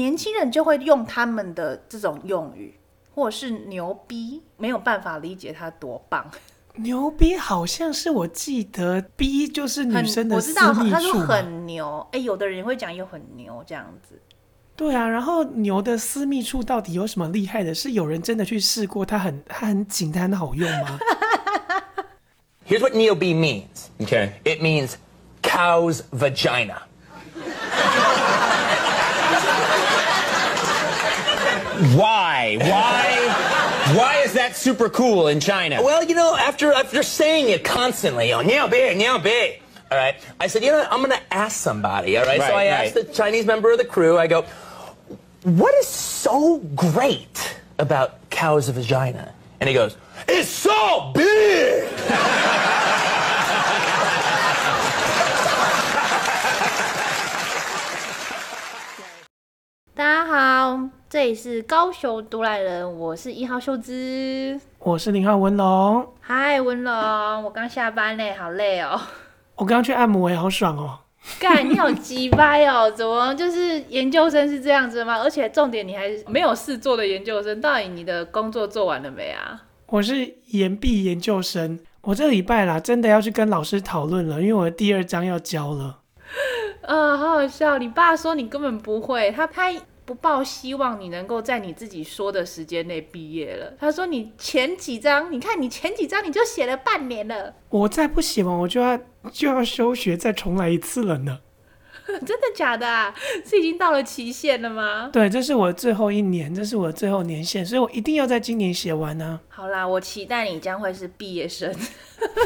年轻人就会用他们的这种用语，或者是牛逼，没有办法理解他多棒。牛逼好像是我记得逼就是女生的私密处，我知道他说很牛，哎，有的人会讲又很牛这样子。对啊，然后牛的私密处到底有什么厉害的？是有人真的去试过，它很它很紧，它很好用吗？Here's what Neo-B means. Okay, it means cow's vagina. Why? Why? Why is that super cool in China? Well, you know, after after saying it constantly on yeah big Niao big, all right, I said, you know, I'm going to ask somebody, all right? right so I asked the Chinese member of the crew, I go, what is so great about cows' vagina? And he goes, it's so big! Ciao. 这里是高雄独来人，我是一号秀芝，我是零号文龙。嗨，文龙，我刚下班嘞，好累哦。我刚刚去按摩也好爽哦！干，你好鸡掰哦！怎么就是研究生是这样子吗？而且重点你还没有事做的研究生，到底你的工作做完了没啊？我是研毕研究生，我这礼拜啦，真的要去跟老师讨论了，因为我的第二章要交了。啊、呃，好好笑！你爸说你根本不会，他拍。不抱希望你能够在你自己说的时间内毕业了。他说你前几章，你看你前几章你就写了半年了。我再不写完，我就要就要休学，再重来一次了呢。真的假的啊？是已经到了期限了吗？对，这是我最后一年，这是我最后年限，所以我一定要在今年写完呢。好啦，我期待你将会是毕业生，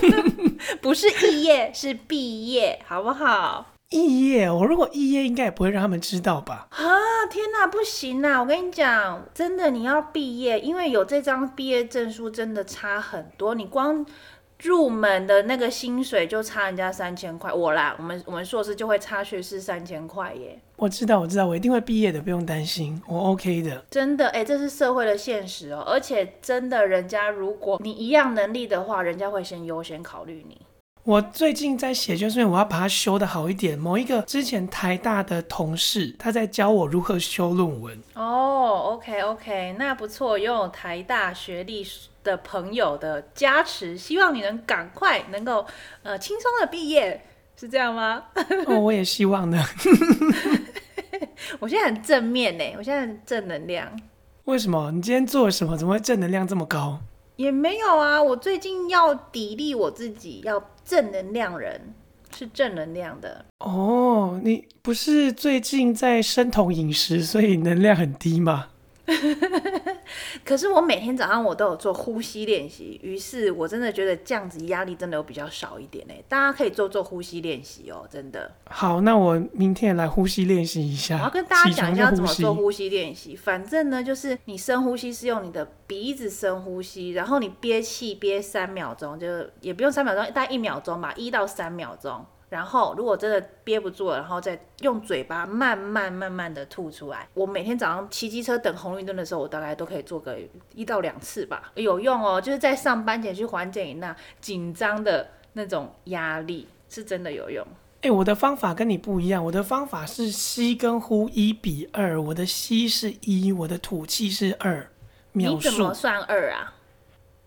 不是肄业，是毕业，好不好？肄业，我如果肄业，应该也不会让他们知道吧？啊，天哪，不行啊！我跟你讲，真的，你要毕业，因为有这张毕业证书，真的差很多。你光入门的那个薪水就差人家三千块，我啦，我们我们硕士就会差学士三千块耶。我知道，我知道，我一定会毕业的，不用担心，我 OK 的。真的，哎、欸，这是社会的现实哦。而且真的，人家如果你一样能力的话，人家会先优先考虑你。我最近在写，就是因为我要把它修的好一点。某一个之前台大的同事，他在教我如何修论文。哦，OK OK，那不错，拥有台大学历的朋友的加持，希望你能赶快能够呃轻松的毕业，是这样吗？哦，我也希望呢。我现在很正面呢，我现在很正能量。为什么？你今天做了什么？怎么会正能量这么高？也没有啊，我最近要砥砺我自己，要正能量人，是正能量的。哦，你不是最近在生酮饮食，所以能量很低吗？可是我每天早上我都有做呼吸练习，于是我真的觉得这样子压力真的有比较少一点嘞。大家可以做做呼吸练习哦，真的。好，那我明天来呼吸练习一下。我要跟大家讲一下怎么做呼吸练习。反正呢，就是你深呼吸是用你的鼻子深呼吸，然后你憋气憋三秒钟，就也不用三秒钟，大概一秒钟吧，一到三秒钟。然后，如果真的憋不住了，然后再用嘴巴慢慢慢慢的吐出来。我每天早上骑机车等红绿灯的时候，我大概都可以做个一到两次吧，有用哦。就是在上班前去缓解你那紧张的那种压力，是真的有用。哎，我的方法跟你不一样，我的方法是吸跟呼一比二，我的吸是一，我的吐气是二。秒数。你怎么算二啊？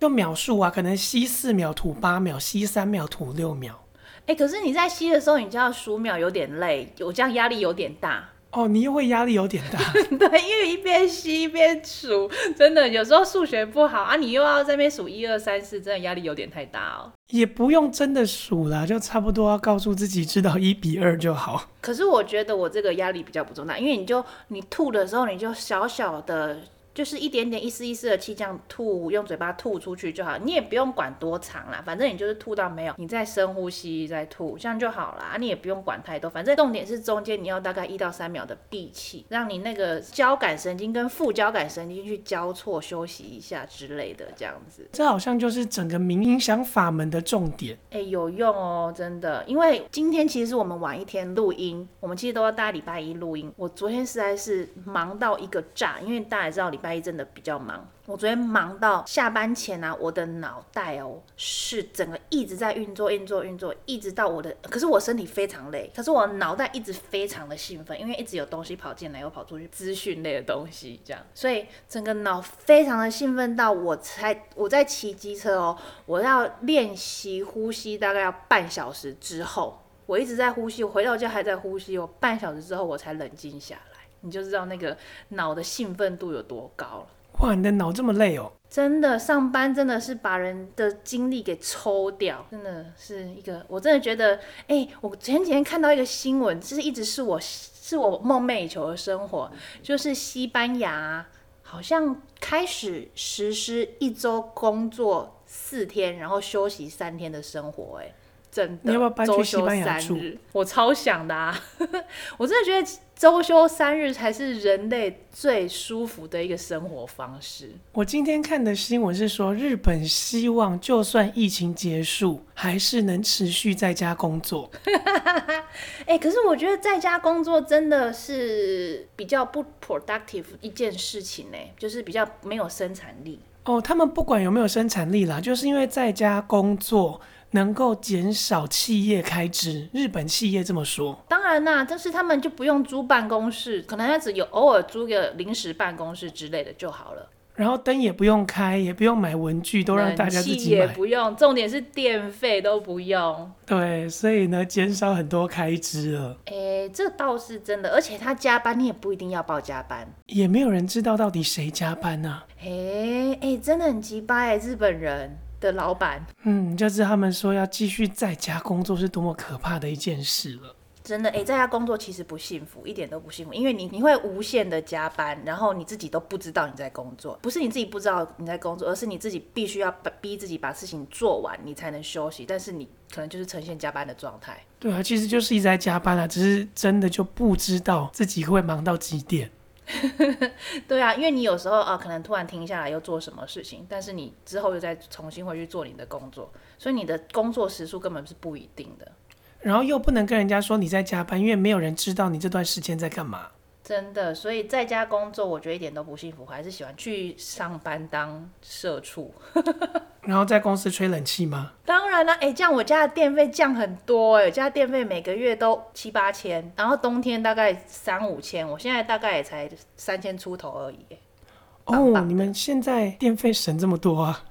就秒数啊，可能吸四秒吐八秒，吸三秒吐六秒。哎、欸，可是你在吸的时候，你就要数秒，有点累，我这样压力有点大。哦，你又会压力有点大。对，因为一边吸一边数，真的有时候数学不好啊，你又要在那边数一二三四，真的压力有点太大哦。也不用真的数啦，就差不多要告诉自己知道一比二就好。可是我觉得我这个压力比较不重大，因为你就你吐的时候，你就小小的。就是一点点一丝一丝的气这样吐，用嘴巴吐出去就好，你也不用管多长啦，反正你就是吐到没有，你再深呼吸再吐，这样就好啦。你也不用管太多，反正重点是中间你要大概一到三秒的闭气，让你那个交感神经跟副交感神经去交错休息一下之类的，这样子。这好像就是整个冥想法门的重点。哎、欸，有用哦，真的。因为今天其实是我们晚一天录音，我们其实都要大礼拜一录音。我昨天实在是忙到一个炸，因为大家也知道礼拜。拜一真的比较忙。我昨天忙到下班前啊，我的脑袋哦是整个一直在运作、运作、运作，一直到我的，可是我身体非常累，可是我脑袋一直非常的兴奋，因为一直有东西跑进来，又跑出去，资讯类的东西，这样，所以整个脑非常的兴奋到我才我在骑机车哦，我要练习呼吸，大概要半小时之后，我一直在呼吸，我回到家还在呼吸，我半小时之后我才冷静下，你就知道那个脑的兴奋度有多高了。哇，你的脑这么累哦！真的，上班真的是把人的精力给抽掉，真的是一个，我真的觉得，哎、欸，我前几天看到一个新闻，这是一直是我是我梦寐以求的生活，就是西班牙好像开始实施一周工作四天，然后休息三天的生活，哎。真的，你要不要搬去西班牙住？我超想的啊！我真的觉得周休三日才是人类最舒服的一个生活方式。我今天看的新闻是说，日本希望就算疫情结束，还是能持续在家工作。哎、欸，可是我觉得在家工作真的是比较不 productive 一件事情呢，就是比较没有生产力。哦，他们不管有没有生产力啦，就是因为在家工作。能够减少企业开支，日本企业这么说。当然啦，但是他们就不用租办公室，可能他只有偶尔租个临时办公室之类的就好了。然后灯也不用开，也不用买文具，都让大家自己买。也不用，重点是电费都不用。对，所以呢，减少很多开支了。哎，这倒是真的，而且他加班，你也不一定要报加班，也没有人知道到底谁加班呢、啊。哎哎，真的很鸡巴哎，日本人。的老板，嗯，就知道他们说要继续在家工作是多么可怕的一件事了。真的，哎、欸，在家工作其实不幸福，一点都不幸福，因为你你会无限的加班，然后你自己都不知道你在工作，不是你自己不知道你在工作，而是你自己必须要逼自己把事情做完，你才能休息。但是你可能就是呈现加班的状态。对啊，其实就是一直在加班啊，只是真的就不知道自己会忙到几点。对啊，因为你有时候啊，可能突然停下来又做什么事情，但是你之后又再重新回去做你的工作，所以你的工作时数根本是不一定的。然后又不能跟人家说你在加班，因为没有人知道你这段时间在干嘛。真的，所以在家工作，我觉得一点都不幸福，还是喜欢去上班当社畜。然后在公司吹冷气吗？当然了，哎，这样我家的电费降很多，哎，家电费每个月都七八千，然后冬天大概三五千，我现在大概也才三千出头而已。哦，棒你们现在电费省这么多啊？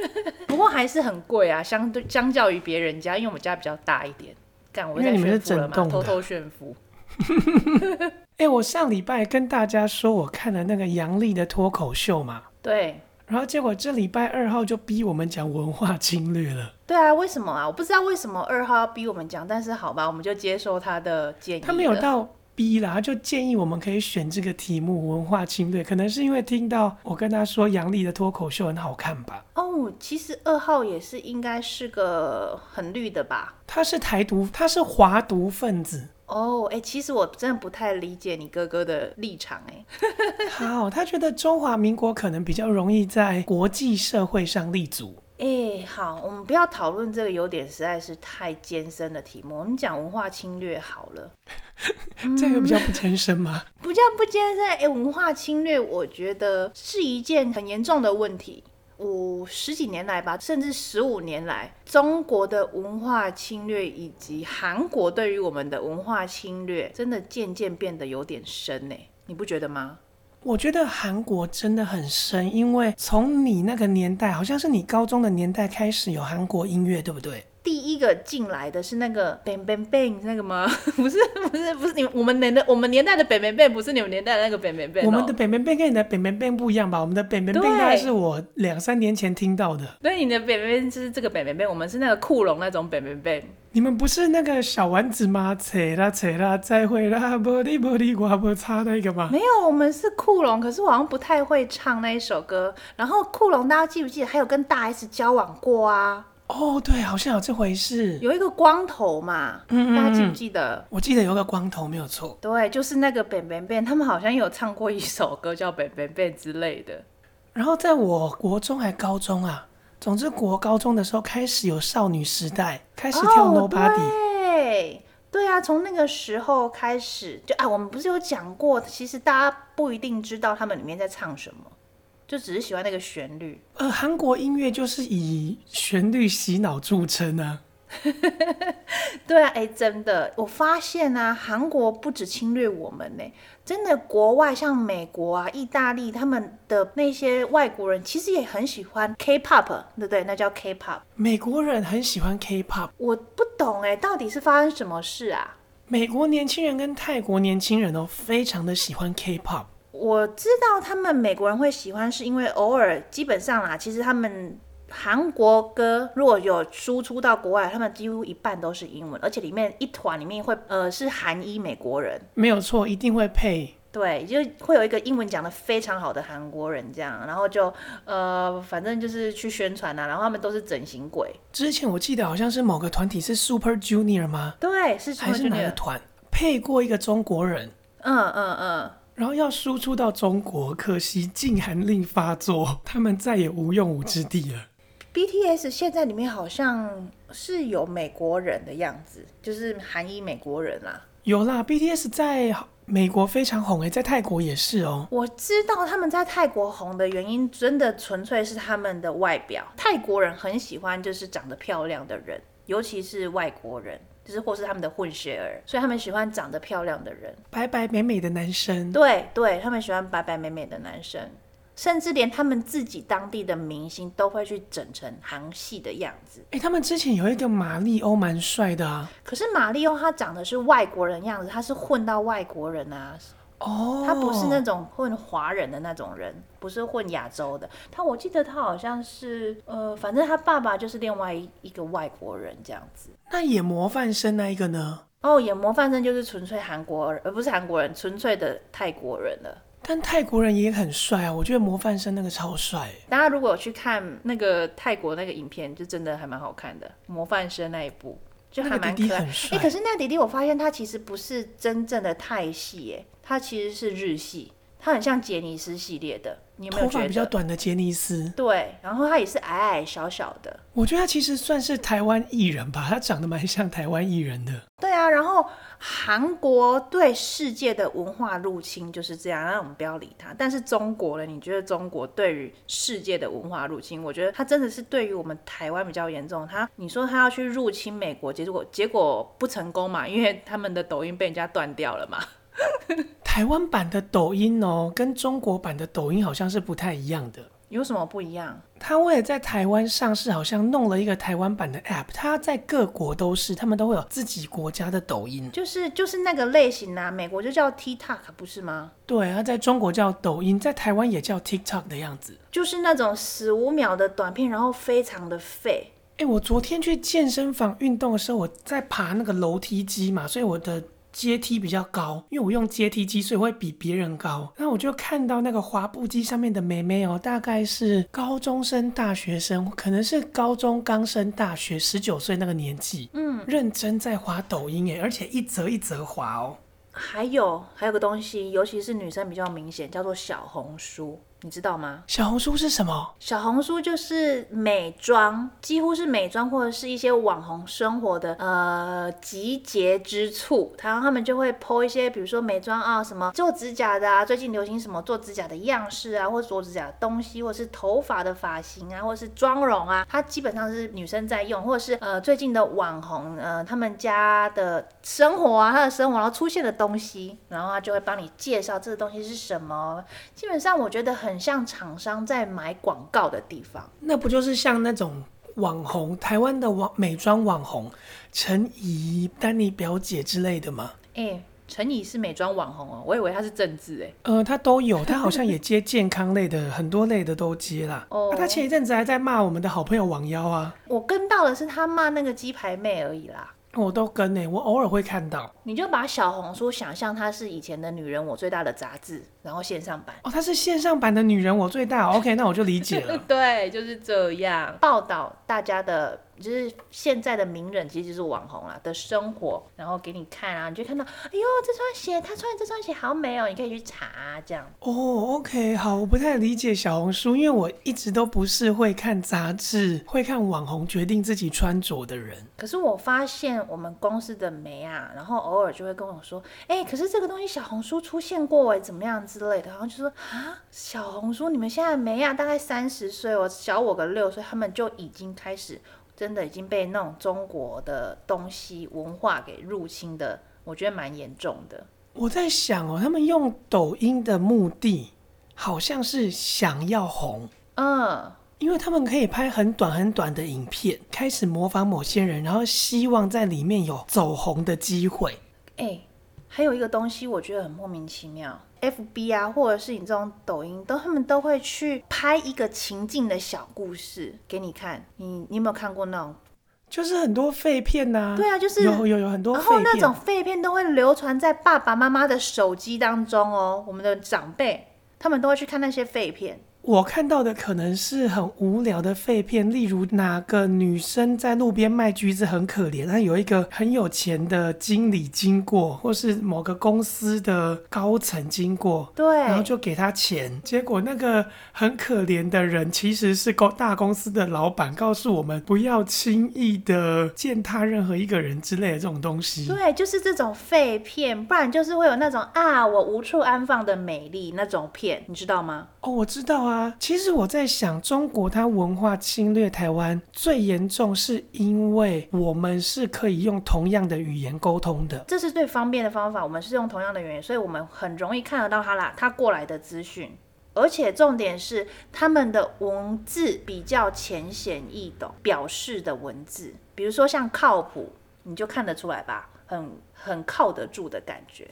不过还是很贵啊，相对相较于别人家，因为我们家比较大一点。干，我在炫富了嘛，偷偷炫富。哎，我上礼拜跟大家说我看了那个杨笠的脱口秀嘛，对。然后结果这礼拜二号就逼我们讲文化侵略了。对啊，为什么啊？我不知道为什么二号要逼我们讲，但是好吧，我们就接受他的建议。他没有到逼啦，他就建议我们可以选这个题目“文化侵略”。可能是因为听到我跟他说杨笠的脱口秀很好看吧。哦，其实二号也是应该是个很绿的吧？他是台独，他是华独分子。哦，哎，其实我真的不太理解你哥哥的立场，哎。好，他觉得中华民国可能比较容易在国际社会上立足。哎，好，我们不要讨论这个有点实在是太艰深的题目，我们讲文化侵略好了。这个比较不艰深吗？不叫不艰深，哎，文化侵略，我觉得是一件很严重的问题。五十几年来吧，甚至十五年来，中国的文化侵略以及韩国对于我们的文化侵略，真的渐渐变得有点深呢。你不觉得吗？我觉得韩国真的很深，因为从你那个年代，好像是你高中的年代开始有韩国音乐，对不对？第一个进来的是那个 bang bang bang 那个吗？不是不是不是你我们年代我们年代的 bang bang bang 不是你们年代的那个 bang bang bang。我们的 bang bang bang 跟你的 bang bang bang 不一样吧？我们的 bang bang bang 大概是我两三年前听到的。对，你的 bang bang 是这个 bang bang bang，我们是那个酷龙那种 bang bang bang。你们不是那个小丸子吗？扯啦扯啦，再会啦，玻璃玻璃挂不差那个吗？没有，我们是酷龙，可是我好像不太会唱那一首歌。然后酷龙大家记不记得还有跟大 S 交往过啊？哦，对，好像有这回事。有一个光头嘛，嗯，嗯，大家记不记得？我记得有个光头，没有错。对，就是那个 bang bang bang，他们好像有唱过一首歌叫 bang bang bang 之类的。然后在我国中还高中啊，总之国高中的时候开始有少女时代，开始跳 Nobody。哦，对，对啊，从那个时候开始就啊，我们不是有讲过，其实大家不一定知道他们里面在唱什么。就只是喜欢那个旋律。呃，韩国音乐就是以旋律洗脑著称啊。对啊，哎，真的，我发现啊，韩国不止侵略我们呢，真的，国外像美国啊、意大利，他们的那些外国人其实也很喜欢 K-pop，对不对？那叫 K-pop。美国人很喜欢 K-pop，我不懂哎，到底是发生什么事啊？美国年轻人跟泰国年轻人都非常的喜欢 K-pop。我知道他们美国人会喜欢，是因为偶尔，基本上啦，其实他们。韩国歌如果有输出到国外，他们几乎一半都是英文，而且里面一团里面会呃是韩裔美国人，没有错，一定会配。对，就会有一个英文讲的非常好的韩国人这样，然后就呃反正就是去宣传啊，然后他们都是整形鬼。之前我记得好像是某个团体是 Super Junior 吗？对，是 Super Junior。还是哪个团配过一个中国人？嗯嗯嗯。然后要输出到中国，可惜禁韩令发作，他们再也无用武之地了。BTS 现在里面好像是有美国人的样子，就是韩裔美国人啦。有啦，BTS 在美国非常红诶，在泰国也是哦。我知道他们在泰国红的原因，真的纯粹是他们的外表。泰国人很喜欢就是长得漂亮的人，尤其是外国人，就是或是他们的混血儿，所以他们喜欢长得漂亮的人，白白美美的男生。对对，他们喜欢白白美美的男生。甚至连他们自己当地的明星都会去整成韩系的样子。哎、欸，他们之前有一个马里欧蛮帅的啊。可是马里欧他长得是外国人样子，他是混到外国人啊。哦。他不是那种混华人的那种人，不是混亚洲的。他我记得他好像是呃，反正他爸爸就是另外一一个外国人这样子。那演模范生那一个呢？哦，演模范生就是纯粹韩国人，而不是韩国人，纯粹的泰国人了。但泰国人也很帅啊，我觉得模范生那个超帅。大家如果有去看那个泰国那个影片，就真的还蛮好看的。模范生那一部就还蛮帅。欸，可是那个弟弟我发现他其实不是真正的泰系，哎，他其实是日系，他很像杰尼斯系列的。你有没有觉得？头发比较短的杰尼斯。对，然后他也是矮矮小小的。我觉得他其实算是台湾艺人吧，他长得蛮像台湾艺人的。对啊，然后韩国对世界的文化入侵就是这样，那我们不要理他。但是中国呢？你觉得中国对于世界的文化入侵，我觉得他真的是对于我们台湾比较严重。他你说他要去入侵美国，结果结果不成功嘛？因为他们的抖音被人家断掉了嘛。台湾版的抖音哦，跟中国版的抖音好像是不太一样的。有什么不一样？他为了在台湾上市，好像弄了一个台湾版的 App。他在各国都是，他们都会有自己国家的抖音。就是就是那个类型啊，美国就叫 TikTok，不是吗？对，他在中国叫抖音，在台湾也叫 TikTok 的样子。就是那种十五秒的短片，然后非常的废。哎，我昨天去健身房运动的时候，我在爬那个楼梯机嘛，所以我的。阶梯比较高，因为我用阶梯机，所以会比别人高。那我就看到那个滑步机上面的妹妹哦，大概是高中生、大学生，可能是高中刚升大学，十九岁那个年纪，嗯，认真在滑抖音诶，而且一则一则滑哦。还有还有个东西，尤其是女生比较明显，叫做小红书。你知道吗？小红书是什么？小红书就是美妆，几乎是美妆或者是一些网红生活的呃集结之处。然后他们就会 po 一些，比如说美妆啊，什么做指甲的啊，最近流行什么做指甲的样式啊，或者做指甲的东西，或者是头发的发型啊，或者是妆容啊，它基本上是女生在用，或者是呃最近的网红呃他们家的生活啊，他的生活然后出现的东西，然后他就会帮你介绍这个东西是什么。基本上我觉得很。很像厂商在买广告的地方，那不就是像那种网红，台湾的网美妆网红陈怡、丹妮表姐之类的吗？哎、欸，陈怡是美妆网红哦，我以为她是政治哎。呃，她都有，她好像也接健康类的，很多类的都接啦。哦，她、啊、前一阵子还在骂我们的好朋友王妖啊。我跟到的是她骂那个鸡排妹而已啦。我都跟呢、欸，我偶尔会看到。你就把小红书想象它是以前的女人我最大的杂志，然后线上版。哦，它是线上版的女人我最大。OK，那我就理解了。对，就是这样报道大家的就是现在的名人其实就是网红啦的生活，然后给你看啊，你就看到，哎呦，这双鞋，他穿的这双鞋好美哦，你可以去查啊，这样。哦，OK，好，我不太理解小红书，因为我一直都不是会看杂志、会看网红决定自己穿着的人。可是我发现我们公司的梅啊，然后偶尔就会跟我说，哎，可是这个东西小红书出现过哎，怎么样之类的，然后就说啊，小红书，你们现在梅啊，大概三十岁，我小我个六岁，他们就已经开始。真的已经被那种中国的东西文化给入侵的，我觉得蛮严重的。我在想哦，他们用抖音的目的好像是想要红，嗯，因为他们可以拍很短很短的影片，开始模仿某些人，然后希望在里面有走红的机会。哎，还有一个东西，我觉得很莫名其妙。FB 啊，或者是你这种抖音，都他们都会去拍一个情境的小故事给你看。你你有没有看过那种？就是很多废片呐、啊。对啊，就是有有有很多片。然后那种废片都会流传在爸爸妈妈的手机当中哦。我们的长辈他们都会去看那些废片。我看到的可能是很无聊的废片，例如哪个女生在路边卖橘子很可怜，她有一个很有钱的经理经过，或是某个公司的高层经过，对，然后就给他钱，结果那个很可怜的人其实是公大公司的老板，告诉我们不要轻易的践踏任何一个人之类的这种东西。对，就是这种废片，不然就是会有那种啊，我无处安放的美丽那种片，你知道吗？哦，我知道啊。其实我在想，中国它文化侵略台湾最严重，是因为我们是可以用同样的语言沟通的，这是最方便的方法。我们是用同样的语言，所以我们很容易看得到他啦，他过来的资讯。而且重点是，他们的文字比较浅显易懂，表示的文字，比如说像靠谱，你就看得出来吧，很很靠得住的感觉。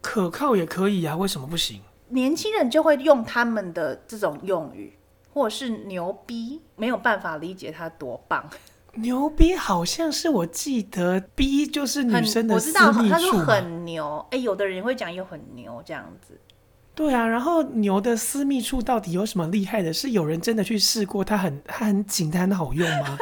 可靠也可以啊，为什么不行？年轻人就会用他们的这种用语，或者是牛逼，没有办法理解他多棒。牛逼好像是我记得逼就是女生的我知道，他说很牛，哎，有的人会讲又很牛这样子。对啊，然后牛的私密处到底有什么厉害的？是有人真的去试过，它很它很紧，它很好用吗？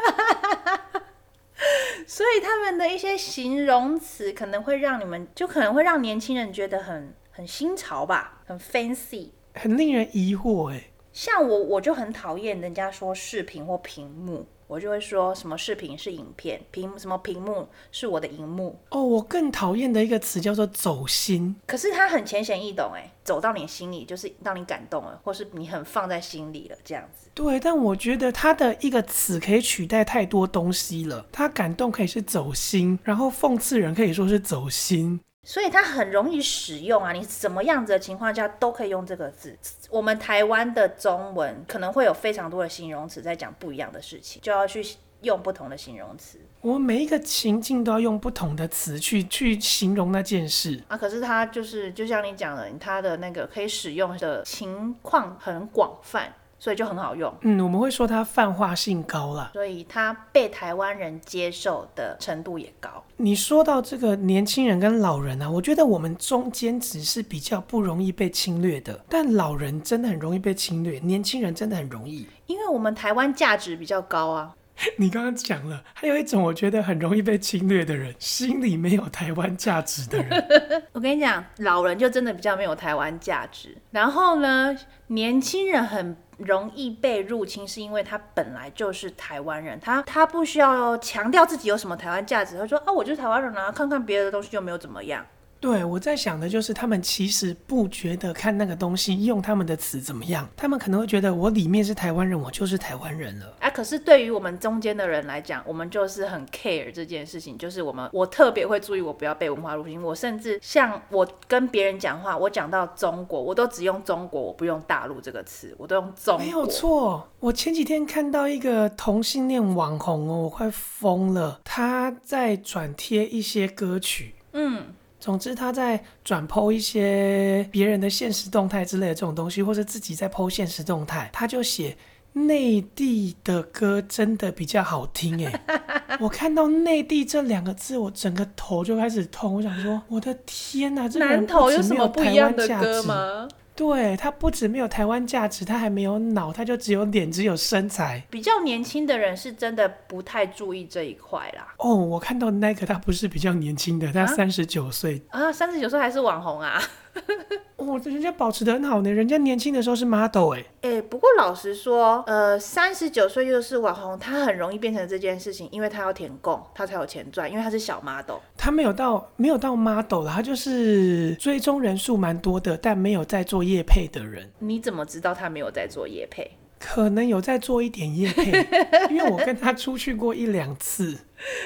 所以他们的一些形容词可能会让你们，就可能会让年轻人觉得很。很新潮吧，很 fancy，很令人疑惑哎。像我，我就很讨厌人家说视频或屏幕，我就会说什么视频是影片，屏什么屏幕是我的荧幕。哦，我更讨厌的一个词叫做走心，可是它很浅显易懂哎，走到你心里就是让你感动了，或是你很放在心里了这样子。对，但我觉得它的一个词可以取代太多东西了。它感动可以是走心，然后讽刺人可以说是走心。所以它很容易使用啊，你什么样子的情况下都可以用这个字。我们台湾的中文可能会有非常多的形容词在讲不一样的事情，就要去用不同的形容词。我们每一个情境都要用不同的词去去形容那件事啊。可是它就是就像你讲的，它的那个可以使用的情况很广泛。所以就很好用，嗯，我们会说它泛化性高了，所以它被台湾人接受的程度也高。你说到这个年轻人跟老人啊，我觉得我们中间只是比较不容易被侵略的，但老人真的很容易被侵略，年轻人真的很容易，因为我们台湾价值比较高啊。你刚刚讲了，还有一种我觉得很容易被侵略的人，心里没有台湾价值的人。我跟你讲，老人就真的比较没有台湾价值。然后呢，年轻人很容易被入侵，是因为他本来就是台湾人，他他不需要强调自己有什么台湾价值，他说啊，我就是台湾人啊，看看别的东西就没有怎么样。对，我在想的就是，他们其实不觉得看那个东西用他们的词怎么样，他们可能会觉得我里面是台湾人，我就是台湾人了。啊，可是对于我们中间的人来讲，我们就是很 care 这件事情，就是我们我特别会注意，我不要被文化入侵。我甚至像我跟别人讲话，我讲到中国，我都只用中国，我不用大陆这个词，我都用中国。没有错，我前几天看到一个同性恋网红哦，我快疯了，他在转贴一些歌曲，嗯。总之，他在转 po 一些别人的现实动态之类的这种东西，或者自己在 po 现实动态，他就写内地的歌真的比较好听诶。我看到内地这两个字，我整个头就开始痛。我想说，我的天哪，这南投有什么不一样的歌吗？对，他不止没有台湾价值，他还没有脑，他就只有脸，只有身材。比较年轻的人是真的不太注意这一块啦。哦，我看到那个他不是比较年轻的，他三十九岁啊，三十九岁还是网红啊。哦，人家保持的很好呢，人家年轻的时候是 model 哎、欸。哎、欸，不过老实说，呃，三十九岁又是网红，他很容易变成这件事情，因为他要填供，他才有钱赚，因为他是小 model。他没有到没有到 model 了，他就是追踪人数蛮多的，但没有在做业配的人。你怎么知道他没有在做业配？可能有在做一点业配，因为我跟他出去过一两次，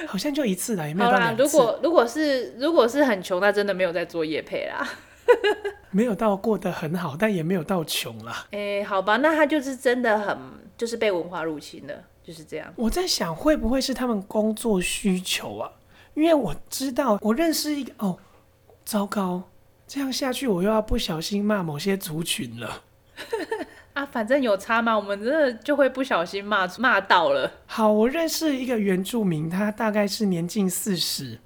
好像就一次了，也没有到两次。如果如果是如果是很穷，那真的没有在做业配啦。没有到过得很好，但也没有到穷啦。哎、欸，好吧，那他就是真的很，就是被文化入侵了，就是这样。我在想，会不会是他们工作需求啊？因为我知道，我认识一个哦，糟糕，这样下去我又要不小心骂某些族群了。啊，反正有差嘛，我们真的就会不小心骂骂到了。好，我认识一个原住民，他大概是年近四十。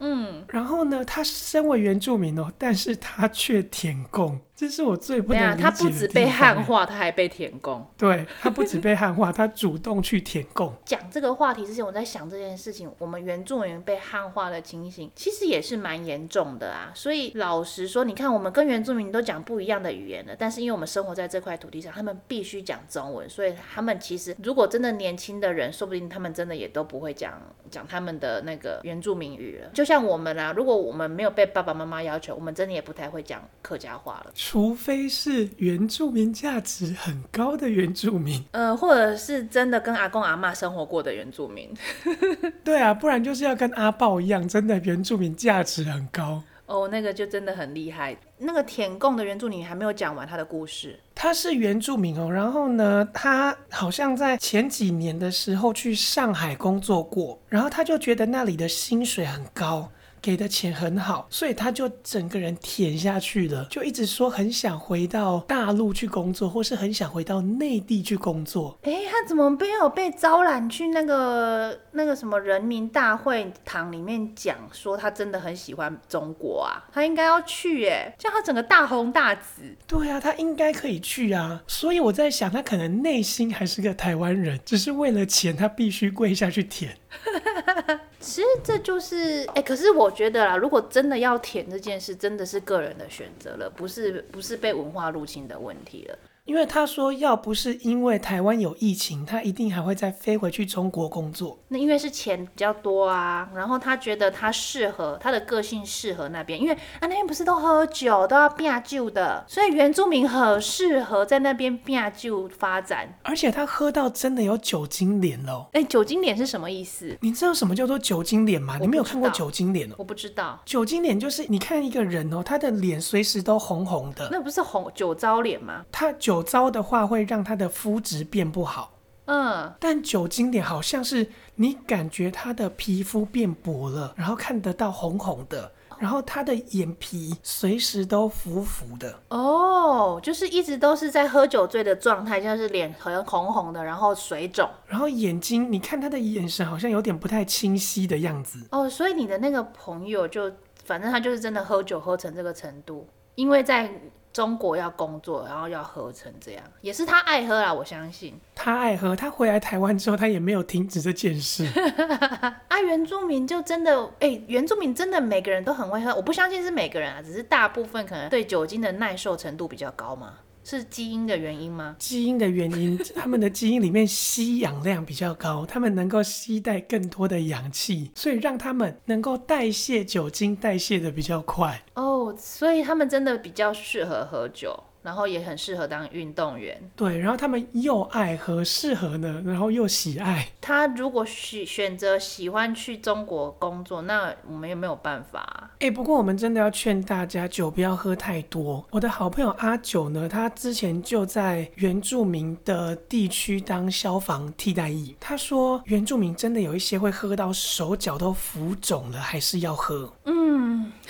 嗯，然后呢，他身为原住民哦，但是他却舔共。这是我最不能理解的。他不止被汉化，他还被舔供。对，他不止被汉化，他主动去舔供。讲这个话题之前，我在想这件事情，我们原住民被汉化的情形，其实也是蛮严重的啊。所以老实说，你看我们跟原住民都讲不一样的语言了，但是因为我们生活在这块土地上，他们必须讲中文，所以他们其实如果真的年轻的人，说不定他们真的也都不会讲讲他们的那个原住民语了。就像我们啊，如果我们没有被爸爸妈妈要求，我们真的也不太会讲客家话了。除非是原住民价值很高的原住民，呃，或者是真的跟阿公阿嬷生活过的原住民。对啊，不然就是要跟阿豹一样，真的原住民价值很高。哦，那个就真的很厉害。那个舔共的原住民还没有讲完他的故事。他是原住民哦，然后呢，他好像在前几年的时候去上海工作过，然后他就觉得那里的薪水很高。给的钱很好，所以他就整个人舔下去了，就一直说很想回到大陆去工作，或是很想回到内地去工作。哎，他怎么没有被招揽去那个那个什么人民大会堂里面讲说他真的很喜欢中国啊？他应该要去耶，叫他整个大红大紫。对啊，他应该可以去啊。所以我在想，他可能内心还是个台湾人，只是为了钱，他必须跪下去舔。其实这就是哎，可是我觉得啦，如果真的要填这件事，真的是个人的选择了，不是不是被文化入侵的问题了。因为他说，要不是因为台湾有疫情，他一定还会再飞回去中国工作。那因为是钱比较多啊，然后他觉得他适合，他的个性适合那边，因为啊那边不是都喝酒都要变酒的，所以原住民很适合在那边变酒发展。而且他喝到真的有酒精脸喽！哎，酒精脸是什么意思？你知道什么叫做酒精脸吗？你没有看过酒精脸哦？我不知道。酒精脸就是你看一个人哦，他的脸随时都红红的，那不是红酒糟脸吗？他酒。酒糟的话会让他的肤质变不好，嗯，但酒精脸好像是你感觉他的皮肤变薄了，然后看得到红红的，然后他的眼皮随时都浮浮的。哦，就是一直都是在喝酒醉的状态，就是脸很红红的，然后水肿，然后眼睛，你看他的眼神好像有点不太清晰的样子。哦，所以你的那个朋友就，反正他就是真的喝酒喝成这个程度，因为在。中国要工作，然后要喝成这样，也是他爱喝啦。我相信他爱喝。他回来台湾之后，他也没有停止这件事。啊，原住民就真的，哎、欸，原住民真的每个人都很会喝。我不相信是每个人啊，只是大部分可能对酒精的耐受程度比较高嘛。是基因的原因吗？基因的原因，他们的基因里面吸氧量比较高，他们能够吸带更多的氧气，所以让他们能够代谢酒精代谢的比较快。哦，所以他们真的比较适合喝酒。然后也很适合当运动员，对。然后他们又爱喝，适合呢，然后又喜爱。他如果选选择喜欢去中国工作，那我们也没有办法。哎，不过我们真的要劝大家，酒不要喝太多。我的好朋友阿九呢，他之前就在原住民的地区当消防替代役。他说，原住民真的有一些会喝到手脚都浮肿了，还是要喝。嗯，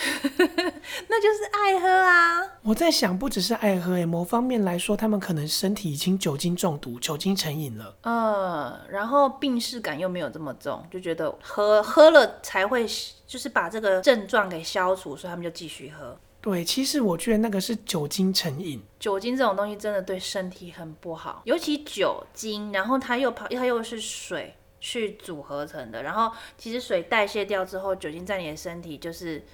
那就是爱喝啊。我在想，不只是爱喝。某方面来说，他们可能身体已经酒精中毒、酒精成瘾了。嗯，然后病识感又没有这么重，就觉得喝喝了才会，就是把这个症状给消除，所以他们就继续喝。对，其实我觉得那个是酒精成瘾。酒精这种东西真的对身体很不好，尤其酒精，然后它又跑，它又是水去组合成的，然后其实水代谢掉之后，酒精在你的身体就是。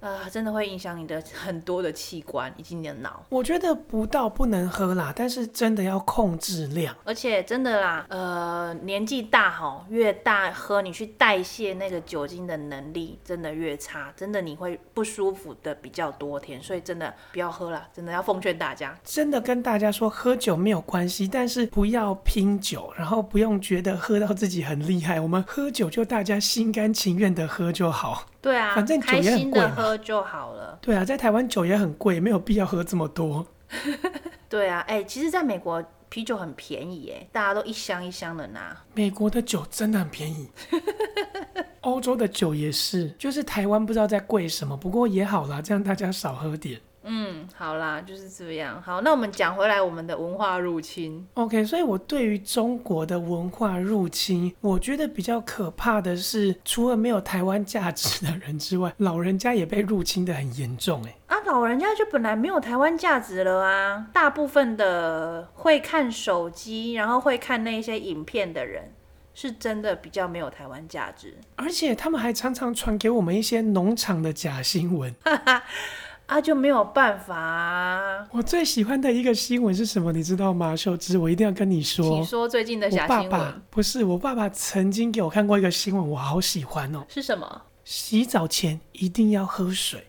啊、呃，真的会影响你的很多的器官以及你的脑。我觉得不到不能喝啦，但是真的要控制量。而且真的啦，呃，年纪大吼，越大喝你去代谢那个酒精的能力真的越差，真的你会不舒服的比较多天。所以真的不要喝了，真的要奉劝大家。真的跟大家说，喝酒没有关系，但是不要拼酒，然后不用觉得喝到自己很厉害。我们喝酒就大家心甘情愿的喝就好。对啊，反正酒也很贵喝就好了。对啊，在台湾酒也很贵，没有必要喝这么多。对啊，哎、欸，其实，在美国啤酒很便宜，哎，大家都一箱一箱的拿。美国的酒真的很便宜，欧洲的酒也是，就是台湾不知道在贵什么，不过也好啦，这样大家少喝点。嗯，好啦，就是这样。好，那我们讲回来，我们的文化入侵。OK，所以我对于中国的文化入侵，我觉得比较可怕的是，除了没有台湾价值的人之外，老人家也被入侵的很严重。哎，啊，老人家就本来没有台湾价值了啊。大部分的会看手机，然后会看那些影片的人，是真的比较没有台湾价值。而且他们还常常传给我们一些农场的假新闻。啊，就没有办法啊！我最喜欢的一个新闻是什么？你知道吗？秀芝，我一定要跟你说。请说最近的小新闻。我爸爸不是，我爸爸曾经给我看过一个新闻，我好喜欢哦。是什么？洗澡前一定要喝水。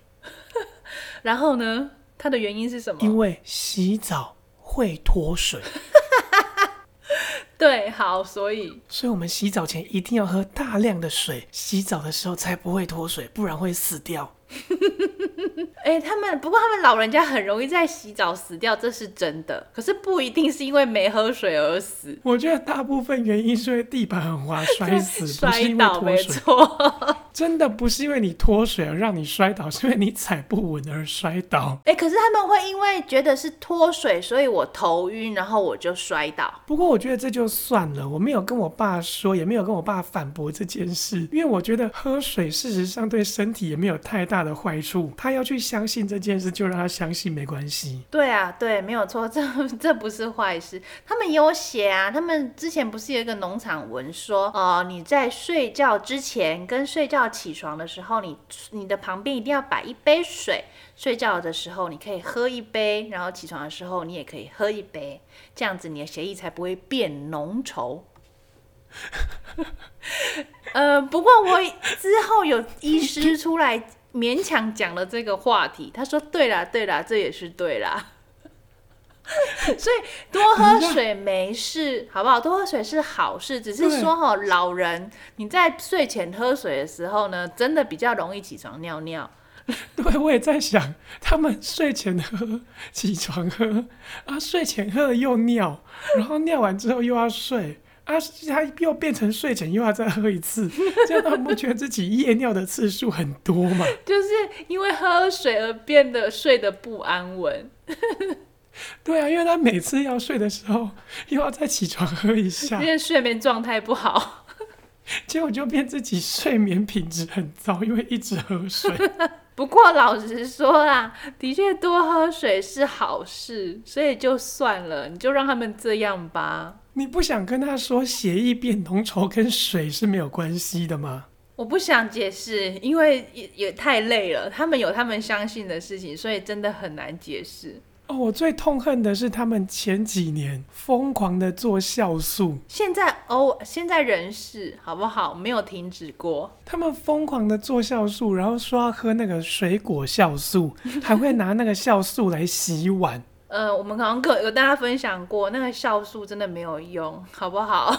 然后呢？它的原因是什么？因为洗澡会脱水。对，好，所以，所以我们洗澡前一定要喝大量的水，洗澡的时候才不会脱水，不然会死掉。哎、欸，他们不过他们老人家很容易在洗澡死掉，这是真的。可是不一定是因为没喝水而死。我觉得大部分原因是因为地板很滑 摔死，摔倒不是因为脱水。没错，真的不是因为你脱水而让你摔倒，是因为你踩不稳而摔倒。哎、欸，可是他们会因为觉得是脱水，所以我头晕，然后我就摔倒。不过我觉得这就算了，我没有跟我爸说，也没有跟我爸反驳这件事，因为我觉得喝水事实上对身体也没有太大的坏处。他要去相信这件事，就让他相信没关系。对啊，对，没有错，这这不是坏事。他们也有写啊，他们之前不是有一个农场文说，哦、呃，你在睡觉之前跟睡觉起床的时候，你你的旁边一定要摆一杯水。睡觉的时候你可以喝一杯，然后起床的时候你也可以喝一杯，这样子你的血液才不会变浓稠。呃，不过我之后有医师出来。勉强讲了这个话题，他说：“对啦，对啦，这也是对啦。”所以多喝水没事，好不好？多喝水是好事，只是说哈，老人你在睡前喝水的时候呢，真的比较容易起床尿尿。对，我也在想，他们睡前喝，起床喝，啊，睡前喝了又尿，然后尿完之后又要睡。啊，他又变成睡前又要再喝一次，这样他不觉得自己夜尿的次数很多吗？就是因为喝水而变得睡得不安稳。对啊，因为他每次要睡的时候又要再起床喝一下，因为睡眠状态不好，结果就变自己睡眠品质很糟，因为一直喝水。不过老实说啦，的确多喝水是好事，所以就算了，你就让他们这样吧。你不想跟他说血液变浓稠跟水是没有关系的吗？我不想解释，因为也也太累了。他们有他们相信的事情，所以真的很难解释。哦，我最痛恨的是他们前几年疯狂的做酵素，现在哦，现在人是好不好？没有停止过。他们疯狂的做酵素，然后说要喝那个水果酵素，还会拿那个酵素来洗碗。呃，我们刚刚有大家分享过，那个酵素真的没有用，好不好？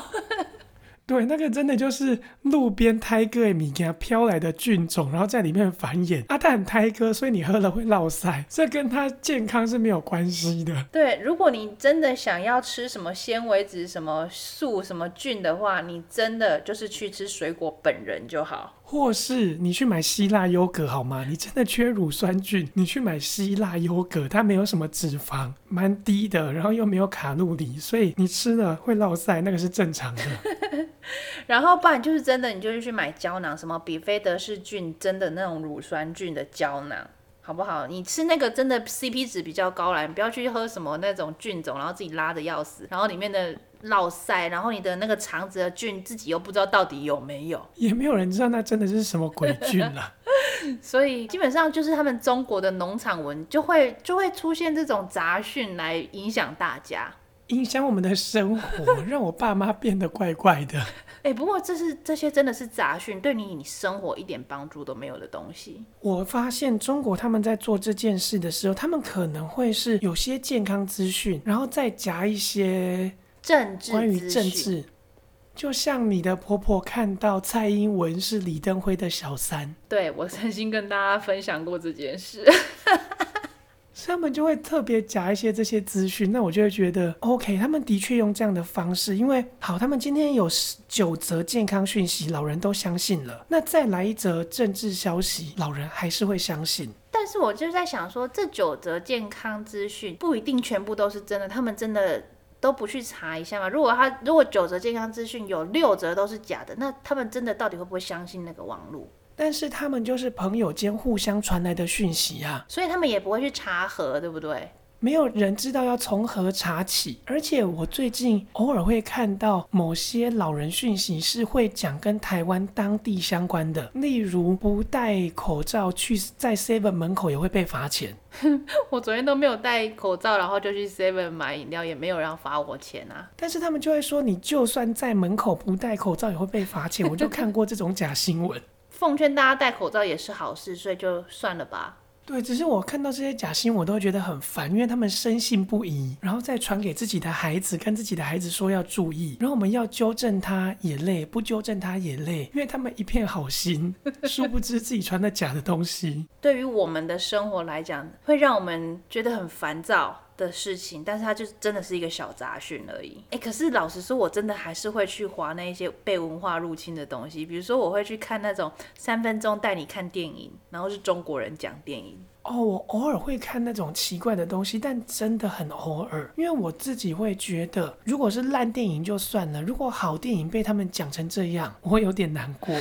对，那个真的就是路边胎哥米给它飘来的菌种，然后在里面繁衍。啊，它很胎哥，所以你喝了会落腮，这跟它健康是没有关系的。对，如果你真的想要吃什么纤维质、什么素、什么菌的话，你真的就是去吃水果本人就好。或是你去买希腊优格好吗？你真的缺乳酸菌，你去买希腊优格，它没有什么脂肪，蛮低的，然后又没有卡路里，所以你吃了会落腮，那个是正常的。然后不然就是真的，你就是去买胶囊，什么比菲德氏菌真的那种乳酸菌的胶囊。好不好？你吃那个真的 CP 值比较高啦，你不要去喝什么那种菌种，然后自己拉的要死，然后里面的落塞，然后你的那个肠子的菌自己又不知道到底有没有，也没有人知道那真的是什么鬼菌了。所以基本上就是他们中国的农场文就会就会出现这种杂讯来影响大家，影响我们的生活，让我爸妈变得怪怪的。哎、欸，不过这是这些真的是杂讯，对你你生活一点帮助都没有的东西。我发现中国他们在做这件事的时候，他们可能会是有些健康资讯，然后再夹一些政治关于政治。就像你的婆婆看到蔡英文是李登辉的小三，对，我曾经跟大家分享过这件事。所以他们就会特别夹一些这些资讯，那我就会觉得 OK，他们的确用这样的方式，因为好，他们今天有九则健康讯息，老人都相信了，那再来一则政治消息，老人还是会相信。但是我就在想说，这九则健康资讯不一定全部都是真的，他们真的都不去查一下吗？如果他如果九则健康资讯有六则都是假的，那他们真的到底会不会相信那个网络？但是他们就是朋友间互相传来的讯息啊，所以他们也不会去查核，对不对？没有人知道要从何查起。而且我最近偶尔会看到某些老人讯息是会讲跟台湾当地相关的，例如不戴口罩去在 Seven 门口也会被罚钱。我昨天都没有戴口罩，然后就去 Seven 买饮料，也没有人罚我钱啊。但是他们就会说，你就算在门口不戴口罩也会被罚钱。我就看过这种假新闻。奉劝大家戴口罩也是好事，所以就算了吧。对，只是我看到这些假新闻，我都觉得很烦，因为他们深信不疑，然后再传给自己的孩子，跟自己的孩子说要注意，然后我们要纠正他也累，不纠正他也累，因为他们一片好心，殊不知自己传的假的东西，对于我们的生活来讲，会让我们觉得很烦躁。的事情，但是它就真的是一个小杂讯而已。哎，可是老实说，我真的还是会去划那一些被文化入侵的东西，比如说我会去看那种三分钟带你看电影，然后是中国人讲电影。哦，我偶尔会看那种奇怪的东西，但真的很偶尔，因为我自己会觉得，如果是烂电影就算了，如果好电影被他们讲成这样，我会有点难过。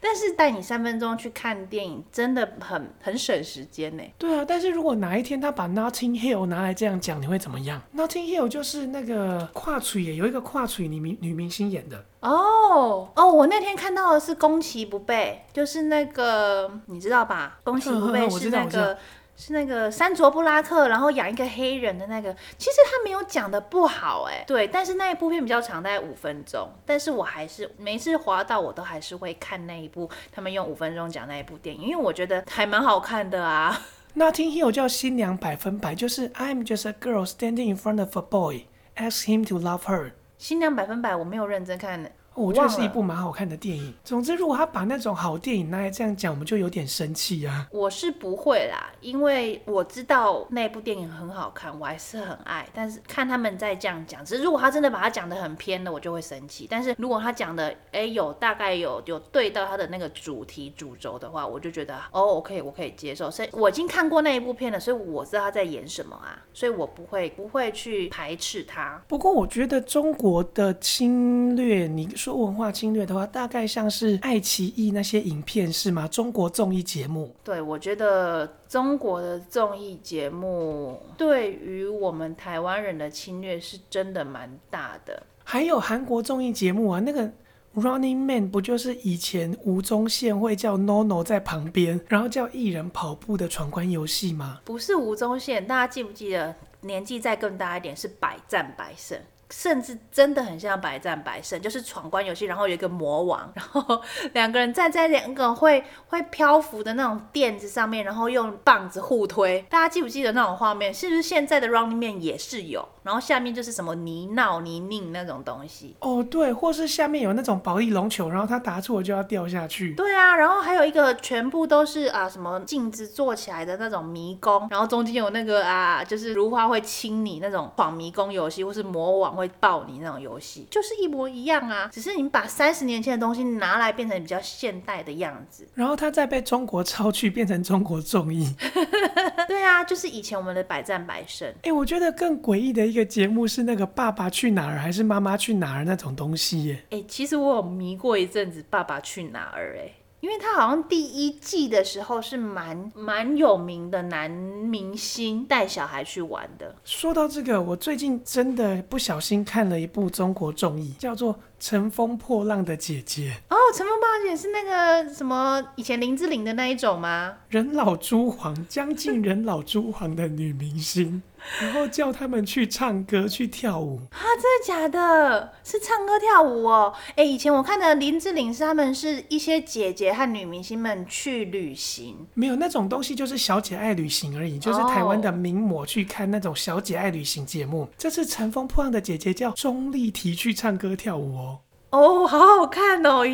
但是带你三分钟去看电影，真的很很省时间呢。对啊，但是如果哪一天他把 Notting Hill 拿来这样讲，你会怎么样？Notting Hill 就是那个跨锤耶，有一个跨腿女明女明星演的。哦哦，我那天看到的是宫崎不备，就是那个你知道吧？宫崎不备是那个。是那个山卓布拉克，然后养一个黑人的那个，其实他没有讲的不好哎，对，但是那一部片比较长，大概五分钟，但是我还是每次滑到我都还是会看那一部，他们用五分钟讲那一部电影，因为我觉得还蛮好看的啊。Nothing Hill 叫新娘百分百，就是 I'm just a girl standing in front of a boy, ask him to love her。新娘百分百我没有认真看。我觉得是一部蛮好看的电影。总之，如果他把那种好电影拿来这样讲，我们就有点生气啊。我是不会啦，因为我知道那部电影很好看，我还是很爱。但是看他们在这样讲，只是如果他真的把它讲的很偏了，我就会生气。但是如果他讲的哎有大概有有对到他的那个主题主轴的话，我就觉得哦，OK，我可以接受。所以我已经看过那一部片了，所以我知道他在演什么啊，所以我不会不会去排斥他。不过我觉得中国的侵略，你说。文化侵略的话，大概像是爱奇艺那些影片是吗？中国综艺节目。对，我觉得中国的综艺节目对于我们台湾人的侵略是真的蛮大的。还有韩国综艺节目啊，那个 Running Man 不就是以前吴宗宪会叫 NONO 在旁边，然后叫艺人跑步的闯关游戏吗？不是吴宗宪，大家记不记得？年纪再更大一点是百战百胜。甚至真的很像百战百胜，就是闯关游戏，然后有一个魔王，然后两个人站在两个会会漂浮的那种垫子上面，然后用棒子互推。大家记不记得那种画面？是不是现在的 Running Man 也是有？然后下面就是什么泥闹泥泞那种东西。哦，对，或是下面有那种保利龙球，然后他答错就要掉下去。对啊，然后还有一个全部都是啊什么镜子做起来的那种迷宫，然后中间有那个啊就是如花会亲你那种闯迷宫游戏，或是魔王。会抱你那种游戏，就是一模一样啊，只是你把三十年前的东西拿来变成比较现代的样子，然后它再被中国抄去变成中国综艺。对啊，就是以前我们的百战百胜。哎、欸，我觉得更诡异的一个节目是那个《爸爸去哪儿》还是《妈妈去哪儿》那种东西耶。哎、欸，其实我有迷过一阵子《爸爸去哪儿》哎。因为他好像第一季的时候是蛮蛮有名的男明星带小孩去玩的。说到这个，我最近真的不小心看了一部中国综艺，叫做《乘风破浪的姐姐》。哦，乘风破浪姐是那个什么以前林志玲的那一种吗？人老珠黄，将近人老珠黄的女明星。然后叫他们去唱歌、去跳舞啊？真的假的？是唱歌跳舞哦？哎，以前我看的林志玲是他们是一些姐姐和女明星们去旅行，没有那种东西，就是小姐爱旅行而已，就是台湾的名模去看那种小姐爱旅行节目。这次乘风破浪的姐姐叫钟丽缇去唱歌跳舞哦。哦，好好看哦！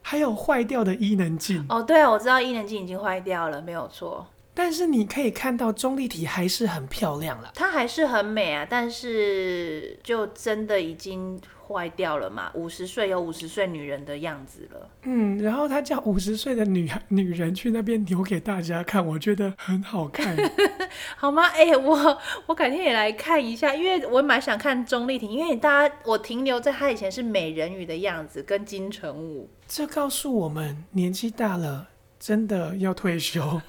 还有坏掉的伊能静哦，对啊，我知道伊能静已经坏掉了，没有错。但是你可以看到钟丽缇还是很漂亮了，她还是很美啊，但是就真的已经坏掉了嘛，五十岁有五十岁女人的样子了。嗯，然后她叫五十岁的女女人去那边留给大家看，我觉得很好看，好吗？哎、欸，我我改天也来看一下，因为我蛮想看钟丽缇，因为大家我停留在她以前是美人鱼的样子跟金城武，这告诉我们年纪大了。真的要退休？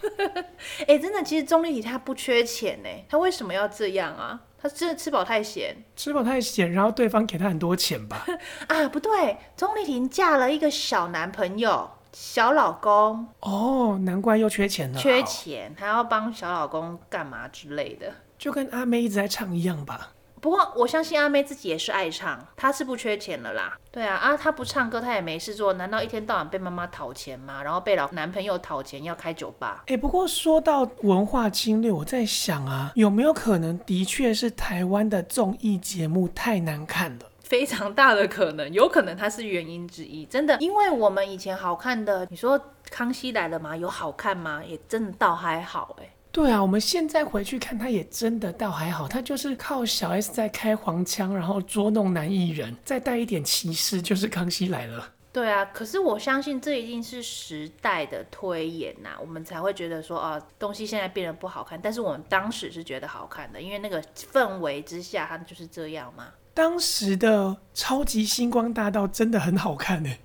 哎、欸，真的，其实钟丽缇她不缺钱呢，她为什么要这样啊？她真的吃饱太闲，吃饱太闲，然后对方给她很多钱吧？啊，不对，钟丽缇嫁了一个小男朋友，小老公。哦，难怪又缺钱了。缺钱，还要帮小老公干嘛之类的？就跟阿妹一直在唱一样吧。不过我相信阿妹自己也是爱唱，她是不缺钱了啦。对啊，啊，她不唱歌，她也没事做，难道一天到晚被妈妈讨钱吗？然后被老男朋友讨钱要开酒吧？哎，不过说到文化侵略，我在想啊，有没有可能的确是台湾的综艺节目太难看了？非常大的可能，有可能它是原因之一。真的，因为我们以前好看的，你说《康熙来了》吗？有好看吗？也真的倒还好哎。对啊，我们现在回去看，他也真的倒还好，他就是靠小 S 在开黄腔，然后捉弄男艺人，再带一点歧视，就是康熙来了。对啊，可是我相信这一定是时代的推演呐、啊，我们才会觉得说啊，东西现在变得不好看，但是我们当时是觉得好看的，因为那个氛围之下，它就是这样嘛。当时的超级星光大道真的很好看哎。因为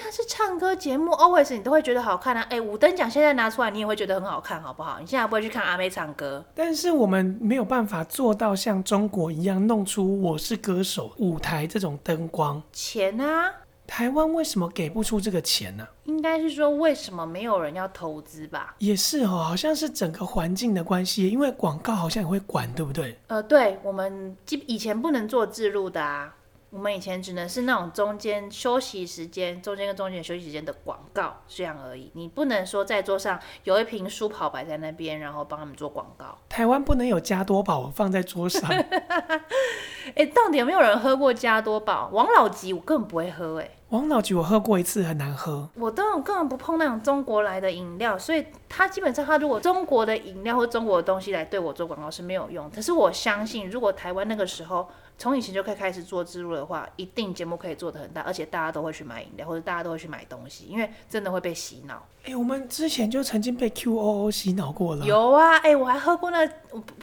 它是唱歌节目，always 你都会觉得好看啊！哎，五等奖现在拿出来，你也会觉得很好看，好不好？你现在不会去看阿妹唱歌，但是我们没有办法做到像中国一样弄出《我是歌手》舞台这种灯光钱啊！台湾为什么给不出这个钱呢？应该是说为什么没有人要投资吧？也是哦，好像是整个环境的关系，因为广告好像也会管，对不对？呃，对，我们以前不能做自录的啊。我们以前只能是那种中间休息时间，中间跟中间休息时间的广告这样而已。你不能说在桌上有一瓶舒跑摆在那边，然后帮他们做广告。台湾不能有加多宝放在桌上。哎、欸，到底有没有人喝过加多宝？王老吉我根本不会喝、欸，哎，王老吉我喝过一次，很难喝。我都根本不碰那种中国来的饮料，所以他基本上他如果中国的饮料或中国的东西来对我做广告是没有用。可是我相信，如果台湾那个时候。从以前就可以开始做植入的话，一定节目可以做的很大，而且大家都会去买饮料，或者大家都会去买东西，因为真的会被洗脑。哎、欸，我们之前就曾经被 QOO 洗脑过了。有啊，哎、欸，我还喝过那，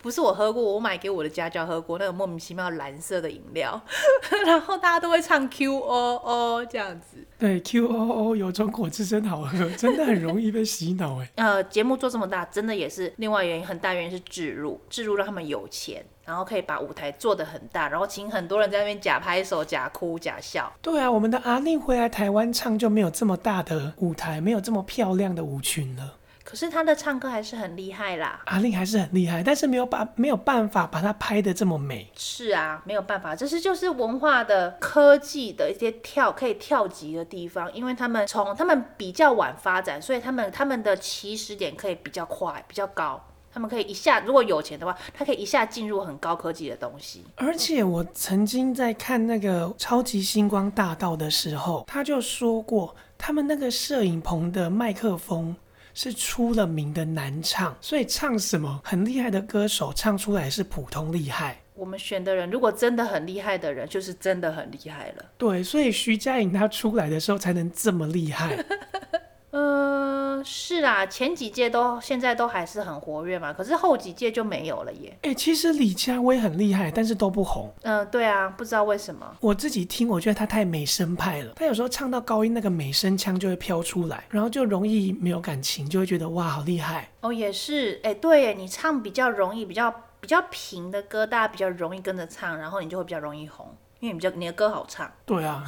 不是我喝过，我买给我的家教喝过那个莫名其妙蓝色的饮料，然后大家都会唱 QOO 这样子。对，QOO 有中果汁真好喝，真的很容易被洗脑哎。呃，节目做这么大，真的也是另外原因，很大原因是置入，置入让他们有钱。然后可以把舞台做得很大，然后请很多人在那边假拍手、假哭、假笑。对啊，我们的阿令回来台湾唱就没有这么大的舞台，没有这么漂亮的舞群了。可是他的唱歌还是很厉害啦。阿令还是很厉害，但是没有把没有办法把它拍得这么美。是啊，没有办法，这是就是文化的科技的一些跳可以跳级的地方，因为他们从他们比较晚发展，所以他们他们的起始点可以比较快、比较高。他们可以一下，如果有钱的话，他可以一下进入很高科技的东西。而且我曾经在看那个《超级星光大道》的时候，他就说过，他们那个摄影棚的麦克风是出了名的难唱，所以唱什么很厉害的歌手唱出来是普通厉害。我们选的人如果真的很厉害的人，就是真的很厉害了。对，所以徐佳莹她出来的时候才能这么厉害。嗯、呃。是啊，前几届都现在都还是很活跃嘛，可是后几届就没有了耶。哎、欸，其实李佳薇很厉害，但是都不红。嗯、呃，对啊，不知道为什么。我自己听，我觉得她太美声派了，她有时候唱到高音，那个美声腔就会飘出来，然后就容易没有感情，就会觉得哇，好厉害。哦，也是，哎、欸，对耶，你唱比较容易，比较比较平的歌，大家比较容易跟着唱，然后你就会比较容易红。因为你比较你的歌好唱，对啊，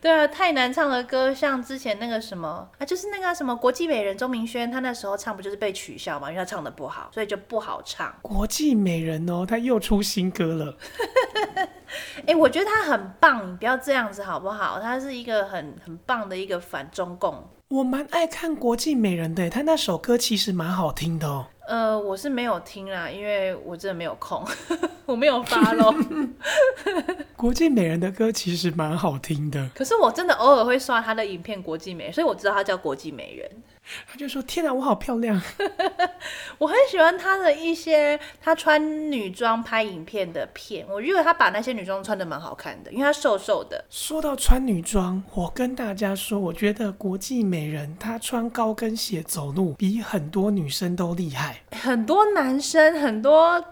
对啊，太难唱的歌，像之前那个什么啊，就是那个什么国际美人钟明轩，他那时候唱不就是被取笑嘛，因为他唱的不好，所以就不好唱。国际美人哦，他又出新歌了。哎、欸，我觉得他很棒，你不要这样子好不好？他是一个很很棒的一个反中共。我蛮爱看国际美人的，他那首歌其实蛮好听的哦。呃，我是没有听啦，因为我真的没有空，我没有发咯。国际美人的歌其实蛮好听的，可是我真的偶尔会刷他的影片，国际美人，所以我知道他叫国际美人。他就说：“天哪，我好漂亮！” 我很喜欢他的一些他穿女装拍影片的片，我觉得他把那些女装穿的蛮好看的，因为他瘦瘦的。说到穿女装，我跟大家说，我觉得国际美人她穿高跟鞋走路比很多女生都厉害。很多男生，很多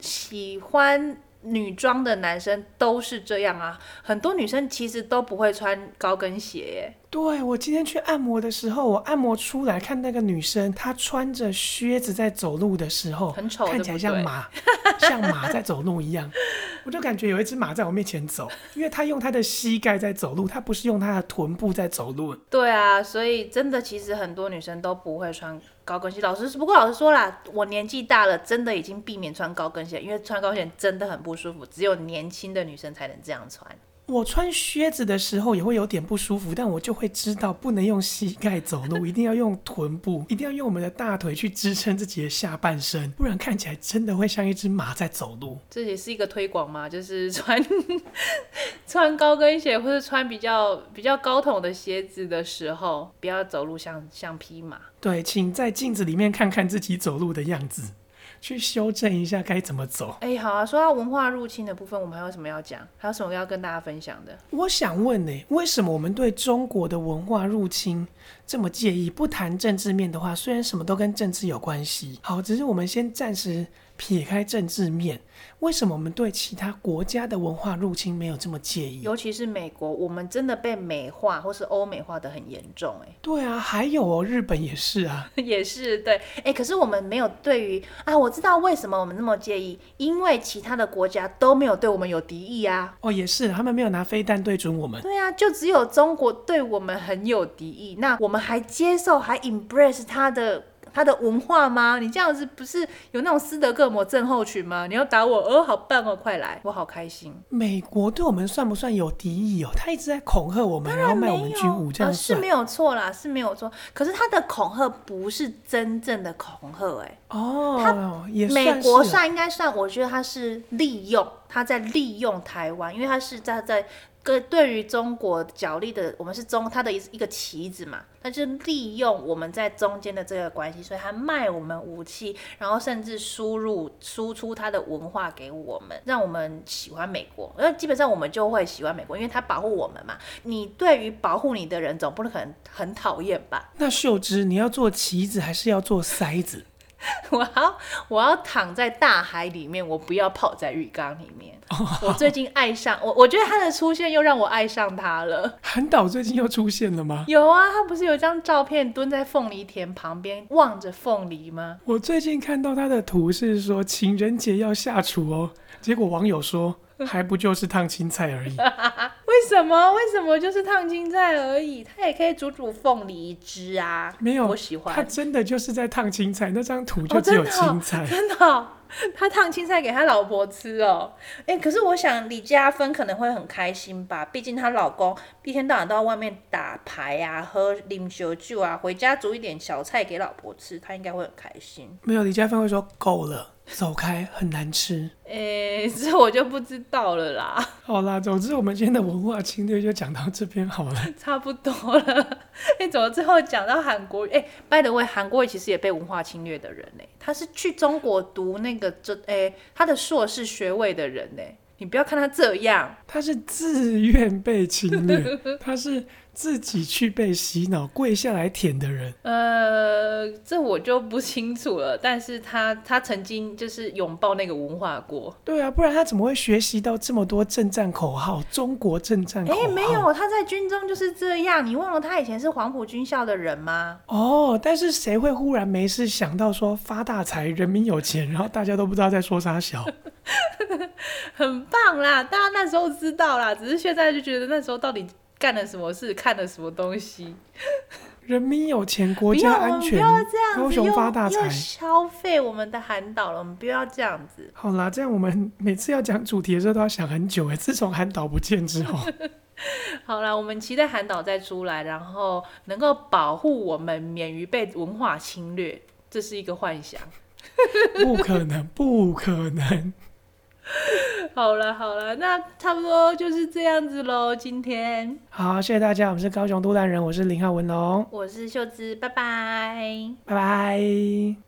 喜欢。女装的男生都是这样啊，很多女生其实都不会穿高跟鞋耶。对，我今天去按摩的时候，我按摩出来看那个女生，她穿着靴子在走路的时候，很丑，看起来像马，像马在走路一样。我就感觉有一只马在我面前走，因为她用她的膝盖在走路，她不是用她的臀部在走路。对啊，所以真的其实很多女生都不会穿高跟鞋。老师，不过老师说啦，我年纪大了，真的已经避免穿高跟鞋，因为穿高跟鞋真的很不舒服，只有年轻的女生才能这样穿。我穿靴子的时候也会有点不舒服，但我就会知道不能用膝盖走路，一定要用臀部，一定要用我们的大腿去支撑自己的下半身，不然看起来真的会像一只马在走路。这也是一个推广嘛？就是穿 穿高跟鞋或者穿比较比较高筒的鞋子的时候，不要走路像像匹马。对，请在镜子里面看看自己走路的样子。去修正一下该怎么走。哎，好啊，说到文化入侵的部分，我们还有什么要讲？还有什么要跟大家分享的？我想问呢，为什么我们对中国的文化入侵这么介意？不谈政治面的话，虽然什么都跟政治有关系，好，只是我们先暂时。撇开政治面，为什么我们对其他国家的文化入侵没有这么介意？尤其是美国，我们真的被美化或是欧美化的很严重，哎。对啊，还有哦，日本也是啊，也是对，哎，可是我们没有对于啊，我知道为什么我们那么介意，因为其他的国家都没有对我们有敌意啊。哦，也是，他们没有拿飞弹对准我们。对啊，就只有中国对我们很有敌意，那我们还接受，还 embrace 他的。他的文化吗？你这样子不是有那种斯德哥尔摩症候群吗？你要打我，哦，好棒哦，快来，我好开心。美国对我们算不算有敌意哦？他一直在恐吓我们，然后卖我们军武，这样、呃、是没有错啦，是没有错。可是他的恐吓不是真正的恐吓，哎，哦，他也美国算应该算，我觉得他是利用，他在利用台湾，因为他是在在。对于中国角力的，我们是中他的一一个棋子嘛，他就利用我们在中间的这个关系，所以他卖我们武器，然后甚至输入输出他的文化给我们，让我们喜欢美国。那基本上我们就会喜欢美国，因为他保护我们嘛。你对于保护你的人，总不能很很讨厌吧？那秀芝，你要做棋子还是要做筛子？我要我要躺在大海里面，我不要泡在浴缸里面。Oh, 我最近爱上我，我觉得他的出现又让我爱上他了。韩导最近又出现了吗？有啊，他不是有一张照片蹲在凤梨田旁边望着凤梨吗？我最近看到他的图是说情人节要下厨哦，结果网友说。还不就是烫青菜而已？为什么？为什么就是烫青菜而已？他也可以煮煮凤梨汁啊！没有，我喜欢。他真的就是在烫青菜，那张图就只有青菜。哦、真的、哦真的哦，他烫青菜给他老婆吃哦。哎，可是我想李嘉芬可能会很开心吧？毕竟她老公一天到晚都在外面打牌啊，喝啉酒酒啊，回家煮一点小菜给老婆吃，他应该会很开心。没有，李嘉芬会说够了。走开，很难吃。诶、欸，这我就不知道了啦。好啦，总之我们今天的文化侵略就讲到这边好了。差不多了。哎、欸，怎么最后讲到韩国瑜？哎、欸，by the way，韩国瑜其实也被文化侵略的人呢。他是去中国读那个这，哎、欸，他的硕士学位的人呢。你不要看他这样，他是自愿被侵略，他是。自己去被洗脑，跪下来舔的人。呃，这我就不清楚了。但是他他曾经就是拥抱那个文化过。对啊，不然他怎么会学习到这么多政战口号？中国政战口号？哎，没有，他在军中就是这样。你忘了他以前是黄埔军校的人吗？哦，但是谁会忽然没事想到说发大财，人民有钱，然后大家都不知道在说啥小？很棒啦，大家那时候知道啦，只是现在就觉得那时候到底干了什么事，看了什么东西。人民有钱，国家安全，不要这样子，高雄发大财，消费我们的韩导了，我们不要这样子。好啦，这样我们每次要讲主题的时候都要想很久哎。自从韩导不见之后，好啦，我们期待韩导再出来，然后能够保护我们免于被文化侵略，这是一个幻想。不可能，不可能。好了好了，那差不多就是这样子喽。今天好，谢谢大家，我们是高雄都兰人，我是林浩文龙，我是秀芝，拜拜，拜拜。